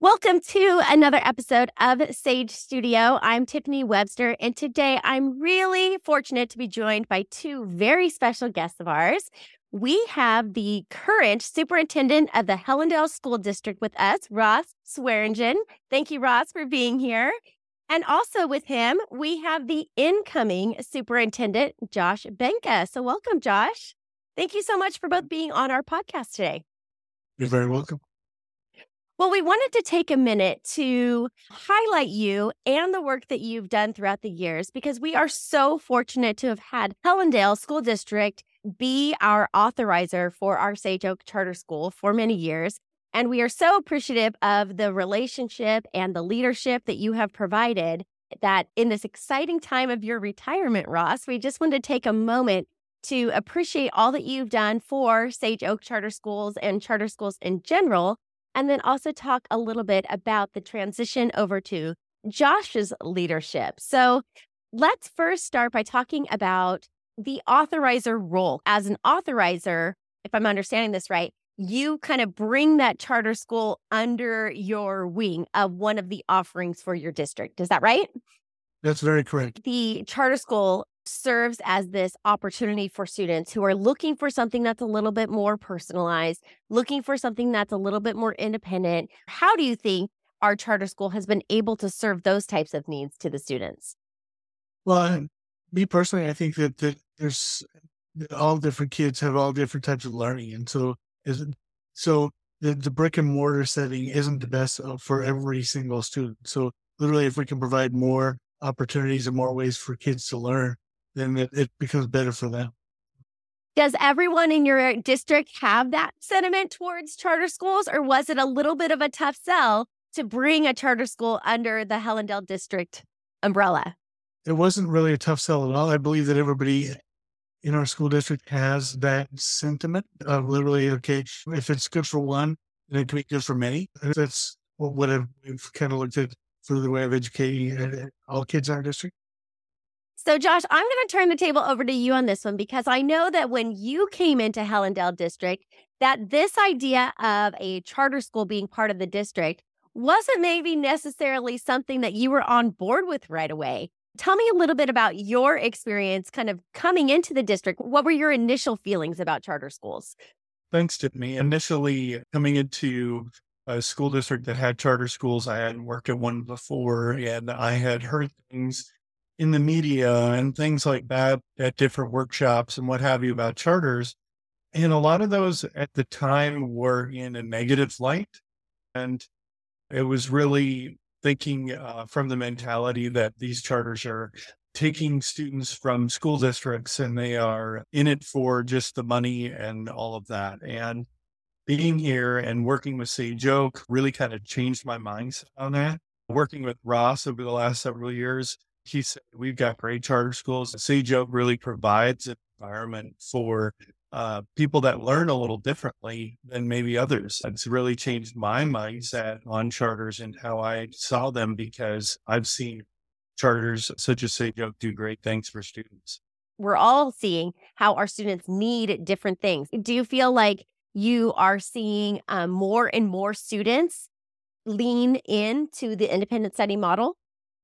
Welcome to another episode of Sage Studio. I'm Tiffiny Webster, and today I'm really fortunate to be joined by two very special guests of ours. We have the current superintendent of the Helendale School District with us, Ross Swearingen. Thank you, Ross, for being here. And also with him, we have the incoming superintendent, Josh Behnke. So, welcome, Josh. Thank you so much for both being on our podcast today. You're very welcome. Well, we wanted to take a minute to highlight you and the work that you've done throughout the years because we are so fortunate to have had Helendale School District be our authorizer for our Sage Oak Charter School for many years. And we are so appreciative of the relationship and the leadership that you have provided that in this exciting time of your retirement, Ross, we just wanted to take a moment to appreciate all that you've done for Sage Oak Charter Schools and charter schools in general and then also talk a little bit about the transition over to Josh's leadership. So let's first start by talking about the authorizer role. As an authorizer, if I'm understanding this right, you kind of bring that charter school under your wing of one of the offerings for your district. Is that right? That's very correct. The charter school serves as this opportunity for students who are looking for something that's a little bit more personalized, looking for something that's a little bit more independent. How do you think our charter school has been able to serve those types of needs to the students? Well, me personally, I think that, that there's all different kids have all different types of learning. And so, is so the, the brick and mortar setting isn't the best uh, for every single student. So literally, if we can provide more opportunities and more ways for kids to learn, then it, it becomes better for them. Does everyone in your district have that sentiment towards charter schools, or was it a little bit of a tough sell to bring a charter school under the Helendale district umbrella? It wasn't really a tough sell at all. I believe that everybody in our school district has that sentiment of literally, okay, if it's good for one, then it can be good for many. That's what I've, we've kind of looked at through the way of educating uh, all kids in our district. So, Josh, I'm going to turn the table over to you on this one because I know that when you came into Helendale District, that this idea of a charter school being part of the district wasn't maybe necessarily something that you were on board with right away. Tell me a little bit about your experience kind of coming into the district. What were your initial feelings about charter schools? Thanks, Tiffiny. Initially, coming into a school district that had charter schools, I hadn't worked at one before, and I had heard things in the media and things like that at different workshops and what have you about charters. And a lot of those at the time were in a negative light. And it was really thinking uh, from the mentality that these charters are taking students from school districts and they are in it for just the money and all of that. And being here and working with Sage Oak really kind of changed my mindset on that. Working with Ross over the last several years, he said, we've got great charter schools. Oak really provides an environment for uh, people that learn a little differently than maybe others. It's really changed my mindset on charters and how I saw them because I've seen charters such as Sage Oak do great things for students. We're all seeing how our students need different things. Do you feel like you are seeing um, more and more students lean into the independent study model?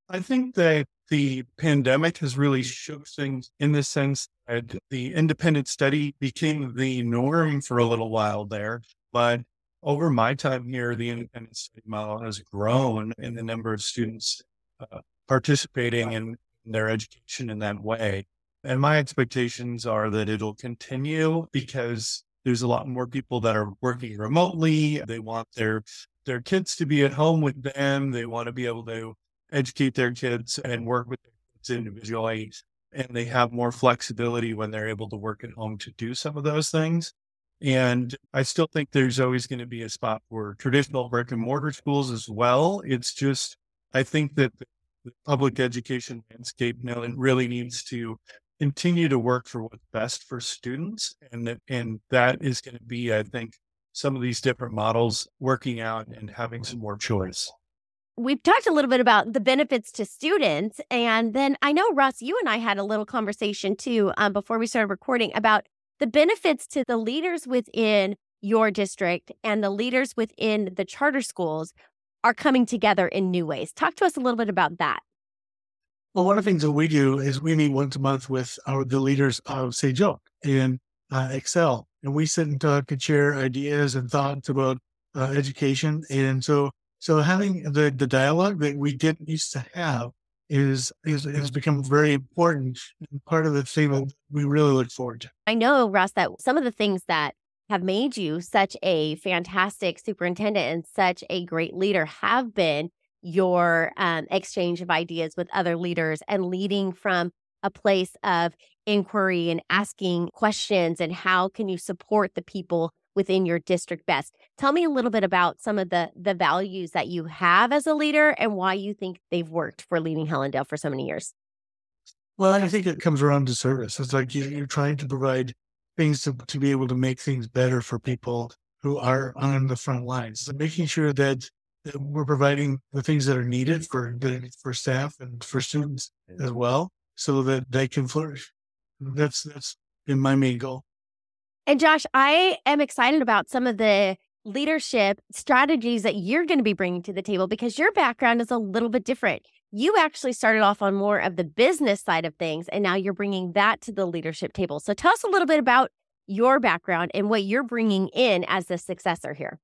I think that the pandemic has really shook things in the sense that the independent study became the norm for a little while there. But over my time here, the independent study model has grown in the number of students uh, participating in their education in that way. And my expectations are that it'll continue because there's a lot more people that are working remotely. They want their their kids to be at home with them. They want to be able to educate their kids and work with their kids individually. And they have more flexibility when they're able to work at home to do some of those things. And I still think there's always going to be a spot for traditional brick and mortar schools as well. It's just, I think that the public education landscape now really needs to continue to work for what's best for students. And and that is going to be, I think, some of these different models working out and having some more choice we've talked a little bit about the benefits to students. And then I know, Russ, you and I had a little conversation too um, before we started recording about the benefits to the leaders within your district and the leaders within the charter schools are coming together in new ways. Talk to us a little bit about that. Well, one of the things that we do is we meet once a month with our the leaders of Sage Oak and uh, Excel, and we sit and talk and share ideas and thoughts about uh, education. And so, so having the the dialogue that we didn't used to have is is has become very important and part of the thing that we really look forward to. I know, Russ, that some of the things that have made you such a fantastic superintendent and such a great leader have been your um, exchange of ideas with other leaders and leading from a place of inquiry and asking questions and how can you support the people within your district best tell me a little bit about some of the the values that you have as a leader and why you think they've worked for leading Helendale for so many years well i think it comes around to service it's like you're trying to provide things to, to be able to make things better for people who are on the front lines so making sure that we're providing the things that are needed for for staff and for students as well, so that they can flourish. That's that's been my main goal. And Josh, I am excited about some of the leadership strategies that you're going to be bringing to the table because your background is a little bit different. You actually started off on more of the business side of things, and now you're bringing that to the leadership table. So tell us a little bit about your background and what you're bringing in as the successor here.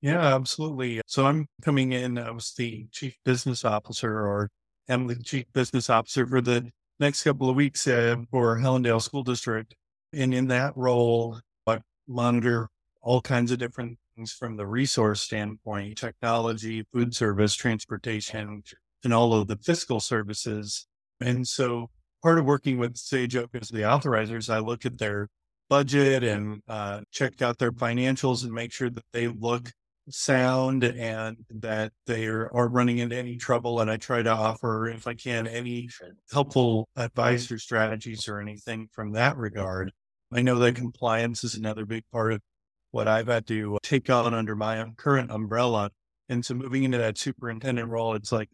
Yeah, absolutely. So I'm coming in. I was the chief business officer, or am the chief business officer for the next couple of weeks uh, for Helendale School District. And in that role, I monitor all kinds of different things from the resource standpoint, technology, food service, transportation, and all of the fiscal services. And so part of working with Sage Oak as the authorizers, I look at their budget and uh, check out their financials and make sure that they look sound and that they are, are running into any trouble. And I try to offer, if I can, any helpful advice or strategies or anything from that regard. I know that compliance is another big part of what I've had to take on under my current umbrella. And so moving into that superintendent role, it's like,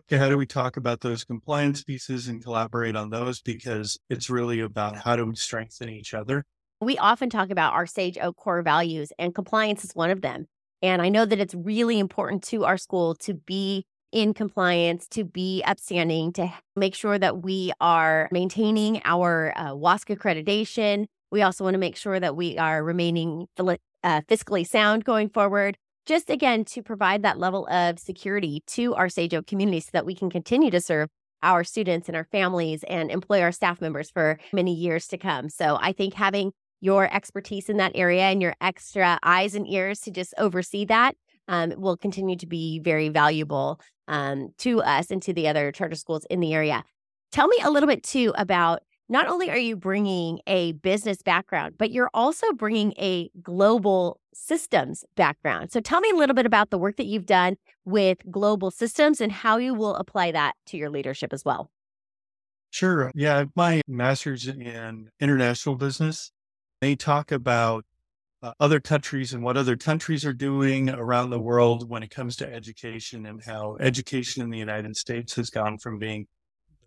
okay, how do we talk about those compliance pieces and collaborate on those? Because it's really about how do we strengthen each other. We often talk about our Sage Oak core values, and compliance is one of them. And I know that it's really important to our school to be in compliance, to be upstanding, to make sure that we are maintaining our uh, WASC accreditation. We also want to make sure that we are remaining uh, fiscally sound going forward. Just again, to provide that level of security to our Sage community so that we can continue to serve our students and our families and employ our staff members for many years to come. So I think having your expertise in that area and your extra eyes and ears to just oversee that um, will continue to be very valuable um, to us and to the other charter schools in the area. Tell me a little bit too about not only are you bringing a business background, but you're also bringing a global systems background. So tell me a little bit about the work that you've done with global systems and how you will apply that to your leadership as well. Sure. Yeah, my master's in international business they talk about uh, other countries and what other countries are doing around the world when it comes to education and how education in the United States has gone from being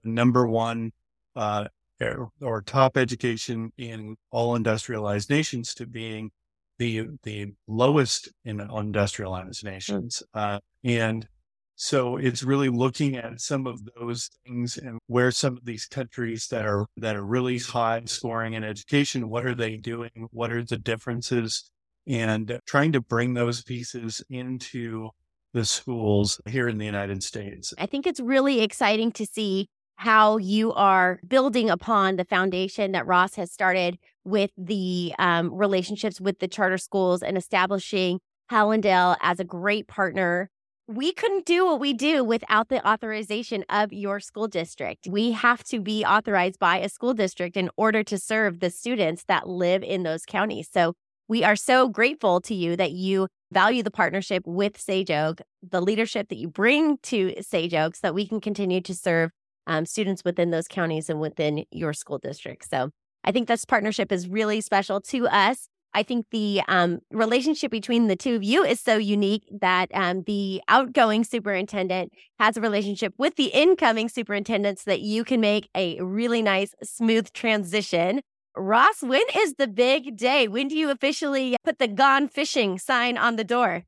number one uh, or top education in all industrialized nations to being the the lowest in industrialized nations. Uh, and so it's really looking at some of those things and where some of these countries that are that are really high scoring in education, what are they doing? What are the differences? And trying to bring those pieces into the schools here in the United States. I think it's really exciting to see how you are building upon the foundation that Ross has started with the um, relationships with the charter schools and establishing Helendale as a great partner we couldn't do what we do without the authorization of your school district. We have to be authorized by a school district in order to serve the students that live in those counties. So we are so grateful to you that you value the partnership with Sage Oak, the leadership that you bring to Sage Oak, so that we can continue to serve um, students within those counties and within your school district. So I think this partnership is really special to us. I think the um, relationship between the two of you is so unique that um, the outgoing superintendent has a relationship with the incoming superintendent so that you can make a really nice, smooth transition. Ross, when is the big day? When do you officially put the gone fishing sign on the door?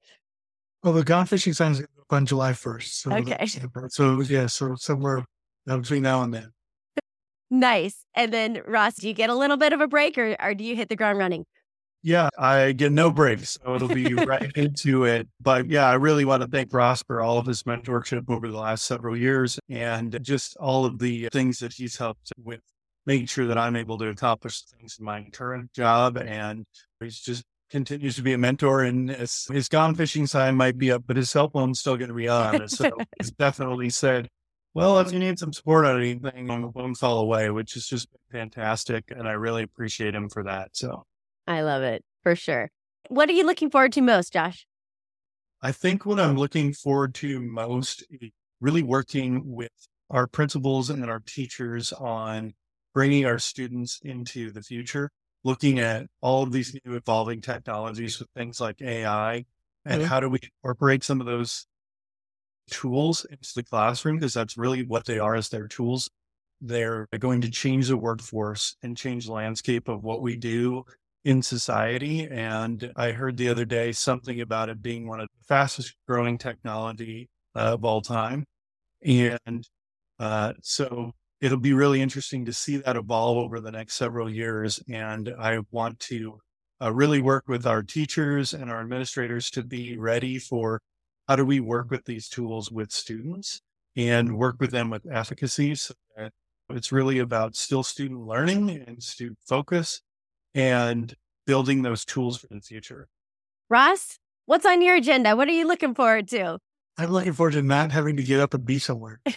Well, the gone fishing sign is on July 1st. So Okay. So, yeah, so somewhere between now and then. Nice. And then, Ross, do you get a little bit of a break or, or do you hit the ground running? Yeah, I get no breaks. So it'll be right into it. But yeah, I really want to thank Ross for all of his mentorship over the last several years and just all of the things that he's helped with making sure that I'm able to accomplish things in my current job. And he's just continues to be a mentor and his, his gone fishing sign might be up, but his cell phone's still going to be on. So he's definitely said, well, if you need some support on anything, I'm one call away, which is just fantastic. And I really appreciate him for that. So I love it for sure. What are you looking forward to most, Josh? I think what I'm looking forward to most is really working with our principals and our teachers on bringing our students into the future, looking at all of these new evolving technologies with things like AI and Mhm. how do we incorporate some of those tools into the classroom because that's really what they are as their tools. They're going to change the workforce and change the landscape of what we do in society. And I heard the other day something about it being one of the fastest growing technology uh, of all time. And uh, so it'll be really interesting to see that evolve over the next several years. And I want to uh, really work with our teachers and our administrators to be ready for how do we work with these tools with students and work with them with efficacy so that it's really about still student learning and student focus and building those tools for the future. Ross, what's on your agenda? What are you looking forward to? I'm looking forward to not having to get up and be somewhere.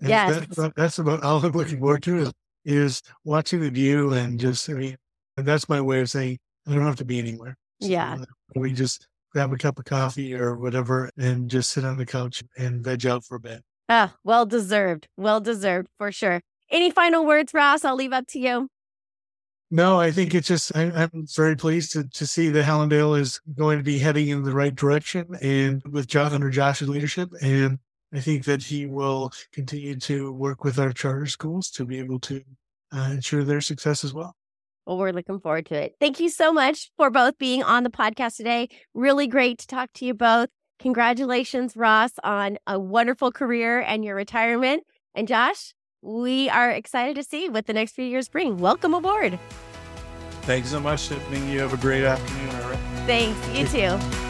And Yes. That's about, that's about all I'm looking forward to is, is watching the view and just, I mean, that's my way of saying I don't have to be anywhere. So, Yeah. uh, We just grab a cup of coffee or whatever and just sit on the couch and veg out for a bit. Ah, well deserved. Well deserved for sure. Any final words, Ross? I'll leave up to you. No, I think it's just, I, I'm very pleased to, to see that Helendale is going to be heading in the right direction and with John under Josh's leadership. And I think that he will continue to work with our charter schools to be able to uh, ensure their success as well. Well, we're looking forward to it. Thank you so much for both being on the podcast today. Really great to talk to you both. Congratulations, Ross, on a wonderful career and your retirement. And Josh, we are excited to see what the next few years bring. Welcome aboard. Thanks so much, Tiffiny. You have a great afternoon. All right. Thanks. You too.